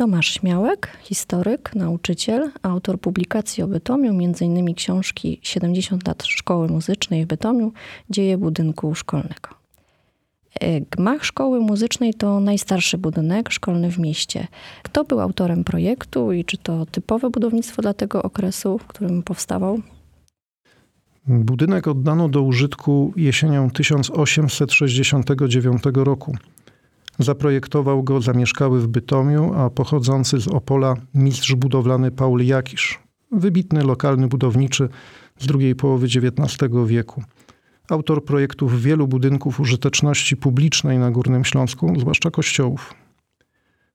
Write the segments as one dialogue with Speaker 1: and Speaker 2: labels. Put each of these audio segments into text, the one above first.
Speaker 1: Tomasz Śmiałek, historyk, nauczyciel, autor publikacji o Bytomiu, m.in. książki 70 lat szkoły muzycznej w Bytomiu, dzieje budynku szkolnego. E, Gmach Szkoły Muzycznej to najstarszy budynek szkolny w mieście. Kto był autorem projektu i czy to typowe budownictwo dla tego okresu, w którym powstawał?
Speaker 2: Budynek oddano do użytku jesienią 1869 roku. Zaprojektował go zamieszkały w Bytomiu, a pochodzący z Opola mistrz budowlany Paul Jakisz, wybitny lokalny budowniczy z drugiej połowy XIX wieku. Autor projektów wielu budynków użyteczności publicznej na Górnym Śląsku, zwłaszcza kościołów.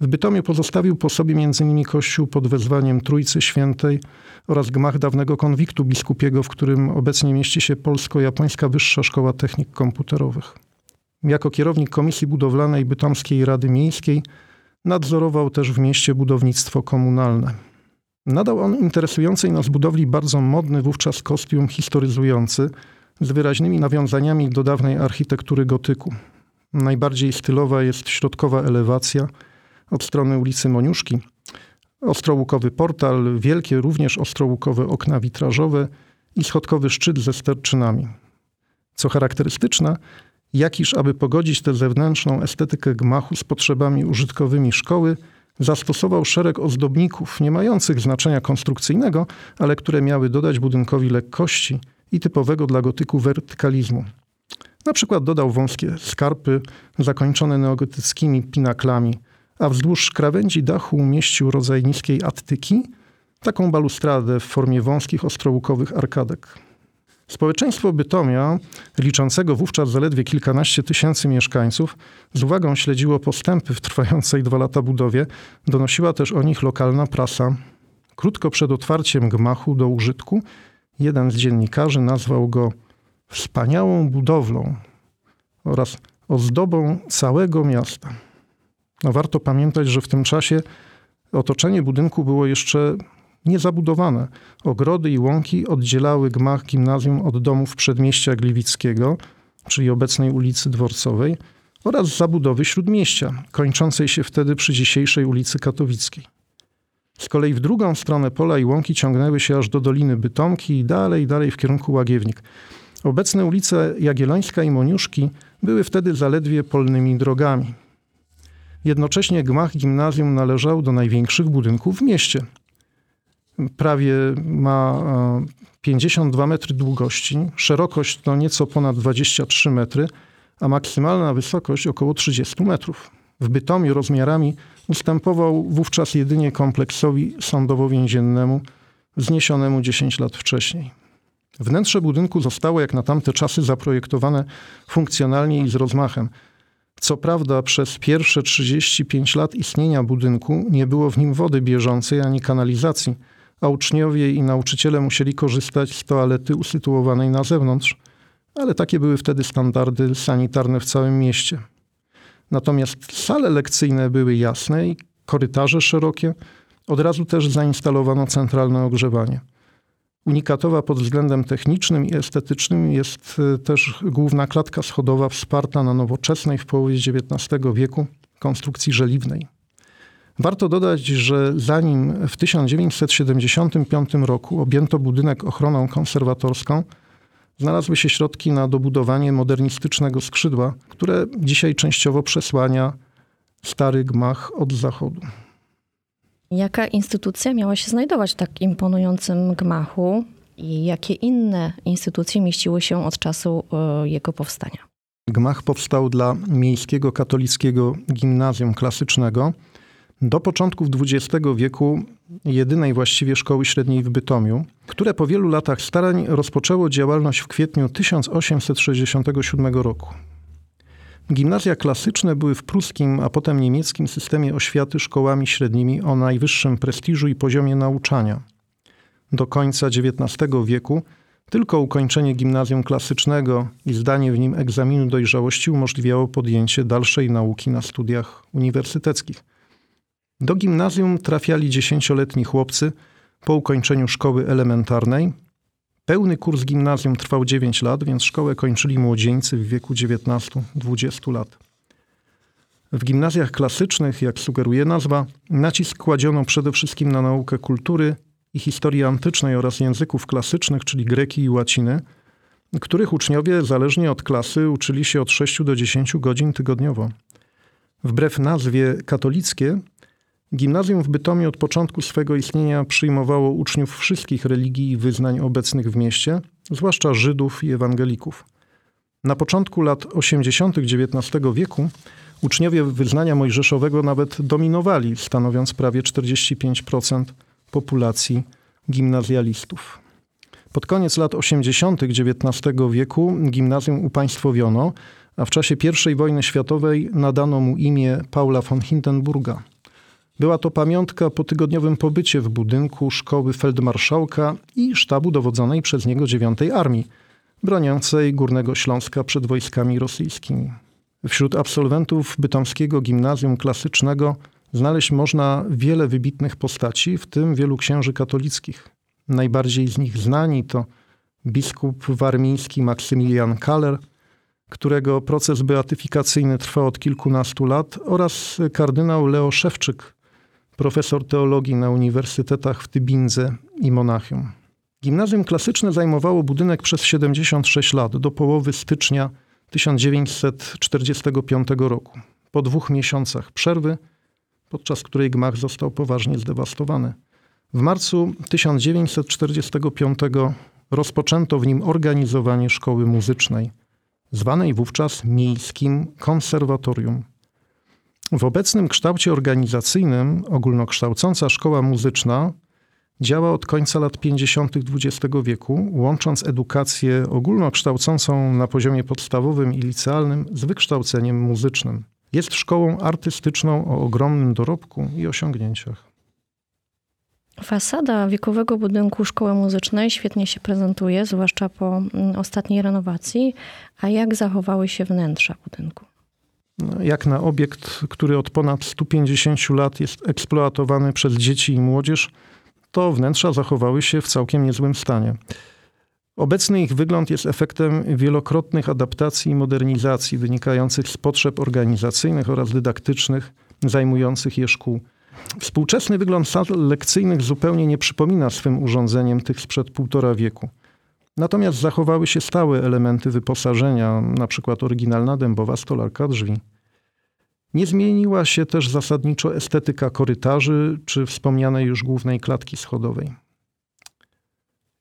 Speaker 2: W Bytomiu pozostawił po sobie m.in. kościół pod wezwaniem Trójcy Świętej oraz gmach dawnego konwiktu biskupiego, w którym obecnie mieści się Polsko-Japońska Wyższa Szkoła Technik Komputerowych. Jako kierownik Komisji Budowlanej Bytomskiej Rady Miejskiej nadzorował też w mieście budownictwo komunalne. Nadał on interesującej nas budowli bardzo modny wówczas kostium historyzujący z wyraźnymi nawiązaniami do dawnej architektury gotyku. Najbardziej stylowa jest środkowa elewacja od strony ulicy Moniuszki. Ostrołukowy portal, wielkie również ostrołukowe okna witrażowe i schodkowy szczyt ze sterczynami. Co charakterystyczne, Jakiż, aby pogodzić tę zewnętrzną estetykę gmachu z potrzebami użytkowymi szkoły, zastosował szereg ozdobników, nie mających znaczenia konstrukcyjnego, ale które miały dodać budynkowi lekkości i typowego dla gotyku wertykalizmu. Na przykład dodał wąskie skarpy zakończone neogotyckimi pinaklami, a wzdłuż krawędzi dachu umieścił rodzaj niskiej attyki, taką balustradę w formie wąskich ostrołukowych arkadek. Społeczeństwo Bytomia, liczącego wówczas zaledwie kilkanaście tysięcy mieszkańców, z uwagą śledziło postępy w trwającej dwa lata budowie, donosiła też o nich lokalna prasa. Krótko przed otwarciem gmachu do użytku, jeden z dziennikarzy nazwał go wspaniałą budowlą oraz ozdobą całego miasta. No warto pamiętać, że w tym czasie otoczenie budynku było jeszcze niezabudowane. Ogrody i łąki oddzielały gmach gimnazjum od domów przedmieścia Gliwickiego, czyli obecnej ulicy Dworcowej, oraz zabudowy śródmieścia, kończącej się wtedy przy dzisiejszej ulicy Katowickiej. Z kolei w drugą stronę pola i łąki ciągnęły się aż do Doliny Bytomki i dalej, dalej w kierunku Łagiewnik. Obecne ulice Jagiellońska i Moniuszki były wtedy zaledwie polnymi drogami. Jednocześnie gmach gimnazjum należał do największych budynków w mieście – prawie ma 52 e, metry długości, szerokość to nieco ponad 23 metry, a maksymalna wysokość około 30 metrów. W Bytomiu rozmiarami ustępował wówczas jedynie kompleksowi sądowo-więziennemu wzniesionemu 10 lat wcześniej. Wnętrze budynku zostało jak na tamte czasy zaprojektowane funkcjonalnie i z rozmachem. Co prawda przez pierwsze 35 lat istnienia budynku nie było w nim wody bieżącej ani kanalizacji – a uczniowie i nauczyciele musieli korzystać z toalety usytuowanej na zewnątrz, ale takie były wtedy standardy sanitarne w całym mieście. Natomiast sale lekcyjne były jasne i korytarze szerokie. Od razu też zainstalowano centralne ogrzewanie. Unikatowa pod względem technicznym i estetycznym jest e, też główna klatka schodowa wsparta na nowoczesnej w połowie XIX wieku konstrukcji żeliwnej. Warto dodać, że zanim w 1975 roku objęto budynek ochroną konserwatorską, znalazły się środki na dobudowanie modernistycznego skrzydła, które dzisiaj częściowo przesłania stary gmach od zachodu.
Speaker 1: Jaka instytucja miała się znajdować w tak imponującym gmachu i jakie inne instytucje mieściły się od czasu e, jego powstania?
Speaker 2: Gmach powstał dla Miejskiego Katolickiego Gimnazjum Klasycznego, do początków XX wieku jedynej właściwie szkoły średniej w Bytomiu, które po wielu latach starań rozpoczęło działalność w kwietniu 1867 roku. Gimnazja klasyczne były w pruskim, a potem niemieckim systemie oświaty szkołami średnimi o najwyższym prestiżu i poziomie nauczania. Do końca XIX wieku tylko ukończenie gimnazjum klasycznego i zdanie w nim egzaminu dojrzałości umożliwiało podjęcie dalszej nauki na studiach uniwersyteckich – do gimnazjum trafiali dziesięcioletni chłopcy po ukończeniu szkoły elementarnej. Pełny kurs gimnazjum trwał 9 lat, więc szkołę kończyli młodzieńcy w wieku 19-20 lat. W gimnazjach klasycznych, jak sugeruje nazwa, nacisk kładziono przede wszystkim na naukę kultury i historii antycznej oraz języków klasycznych, czyli greki i łaciny, których uczniowie zależnie od klasy uczyli się od 6 do 10 godzin tygodniowo. Wbrew nazwie katolickie, gimnazjum w Bytomiu od początku swego istnienia przyjmowało uczniów wszystkich religii i wyznań obecnych w mieście, zwłaszcza Żydów i ewangelików. Na początku lat 80. XIX wieku uczniowie wyznania mojżeszowego nawet dominowali, stanowiąc prawie 45% populacji gimnazjalistów. Pod koniec lat 80. XIX wieku gimnazjum upaństwowiono, a w czasie I wojny światowej nadano mu imię Paula von Hindenburga. Była to pamiątka po tygodniowym pobycie w budynku szkoły feldmarszałka i sztabu dowodzonej przez niego dziewiątej Armii, broniącej Górnego Śląska przed wojskami rosyjskimi. Wśród absolwentów bytomskiego gimnazjum klasycznego znaleźć można wiele wybitnych postaci, w tym wielu księży katolickich. Najbardziej z nich znani to biskup warmiński Maksymilian Kaller, którego proces beatyfikacyjny trwa od kilkunastu lat, oraz kardynał Leo Szewczyk, profesor teologii na uniwersytetach w Tybindze i Monachium. Gimnazjum klasyczne zajmowało budynek przez 76 lat, do połowy stycznia 1945 roku. Po dwóch miesiącach przerwy, podczas której gmach został poważnie zdewastowany. W marcu 1945 rozpoczęto w nim organizowanie szkoły muzycznej, zwanej wówczas Miejskim Konserwatorium. W obecnym kształcie organizacyjnym ogólnokształcąca szkoła muzyczna działa od końca lat 50. XX wieku, łącząc edukację ogólnokształcącą na poziomie podstawowym i licealnym z wykształceniem muzycznym. Jest szkołą artystyczną o ogromnym dorobku i osiągnięciach.
Speaker 1: Fasada wiekowego budynku szkoły muzycznej świetnie się prezentuje, zwłaszcza po mm, ostatniej renowacji. A jak zachowały się wnętrza budynku?
Speaker 2: Jak na obiekt, który od ponad 150 lat jest eksploatowany przez dzieci i młodzież, to wnętrza zachowały się w całkiem niezłym stanie. Obecny ich wygląd jest efektem wielokrotnych adaptacji i modernizacji wynikających z potrzeb organizacyjnych oraz dydaktycznych zajmujących je szkół. Współczesny wygląd sal lekcyjnych zupełnie nie przypomina swym urządzeniem tych sprzed półtora wieku. Natomiast zachowały się stałe elementy wyposażenia, np. oryginalna dębowa stolarka drzwi. Nie zmieniła się też zasadniczo estetyka korytarzy czy wspomnianej już głównej klatki schodowej.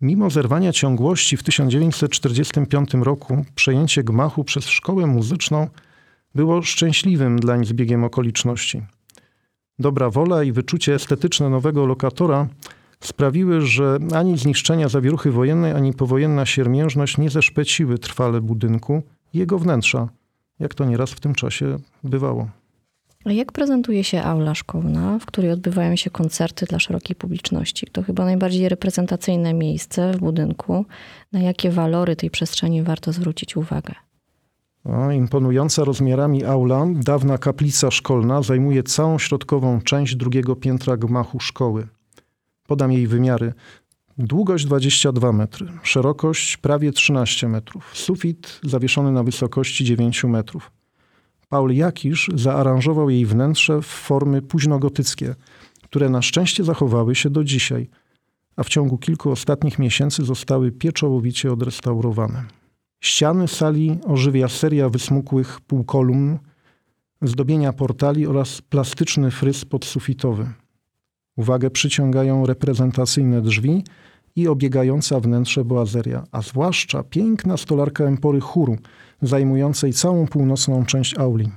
Speaker 2: Mimo zerwania ciągłości w 1945 roku przejęcie gmachu przez szkołę muzyczną było szczęśliwym dlań zbiegiem okoliczności. Dobra wola i wyczucie estetyczne nowego lokatora sprawiły, że ani zniszczenia zawieruchy wojennej, ani powojenna siermiężność nie zeszpeciły trwale budynku i jego wnętrza, jak to nieraz w tym czasie bywało.
Speaker 1: A jak prezentuje się aula szkolna, w której odbywają się koncerty dla szerokiej publiczności? To chyba najbardziej reprezentacyjne miejsce w budynku. Na jakie walory tej przestrzeni warto zwrócić uwagę?
Speaker 2: O, imponująca rozmiarami aula, dawna kaplica szkolna zajmuje całą środkową część drugiego piętra gmachu szkoły. Podam jej wymiary. Długość 22 metry, szerokość prawie 13 metrów, sufit zawieszony na wysokości 9 metrów. Paul Jakisz zaaranżował jej wnętrze w formy późnogotyckie, które na szczęście zachowały się do dzisiaj, a w ciągu kilku ostatnich miesięcy zostały pieczołowicie odrestaurowane. Ściany sali ożywia seria wysmukłych półkolumn, zdobienia portali oraz plastyczny fryz podsufitowy. Uwagę przyciągają reprezentacyjne drzwi i obiegająca wnętrze boazeria, a zwłaszcza piękna stolarka empory chóru, zajmującej całą północną część auli.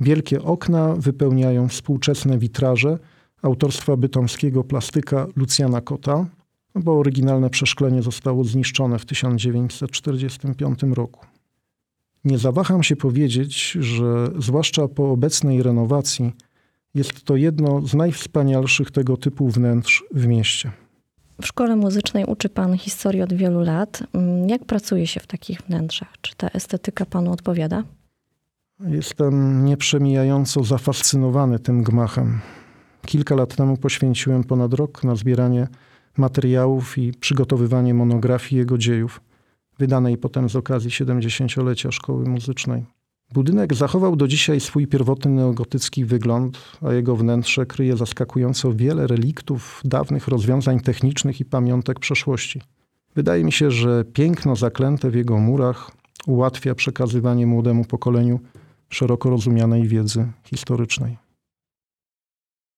Speaker 2: Wielkie okna wypełniają współczesne witraże autorstwa bytomskiego plastyka Lucjana Kota, bo oryginalne przeszklenie zostało zniszczone w 1945 roku. Nie zawaham się powiedzieć, że zwłaszcza po obecnej renowacji jest to jedno z najwspanialszych tego typu wnętrz w mieście.
Speaker 1: W szkole muzycznej uczy Pan historii od wielu lat. Mm, jak pracuje się w takich wnętrzach? Czy ta estetyka Panu odpowiada?
Speaker 2: Jestem nieprzemijająco zafascynowany tym gmachem. Kilka lat temu poświęciłem ponad rok na zbieranie materiałów i przygotowywanie monografii jego dziejów, wydanej potem z okazji 70-lecia Szkoły Muzycznej. Budynek zachował do dzisiaj swój pierwotny neogotycki wygląd, a jego wnętrze kryje zaskakująco wiele reliktów dawnych rozwiązań technicznych i pamiątek przeszłości. Wydaje mi się, że piękno zaklęte w jego murach ułatwia przekazywanie młodemu pokoleniu szeroko rozumianej wiedzy historycznej.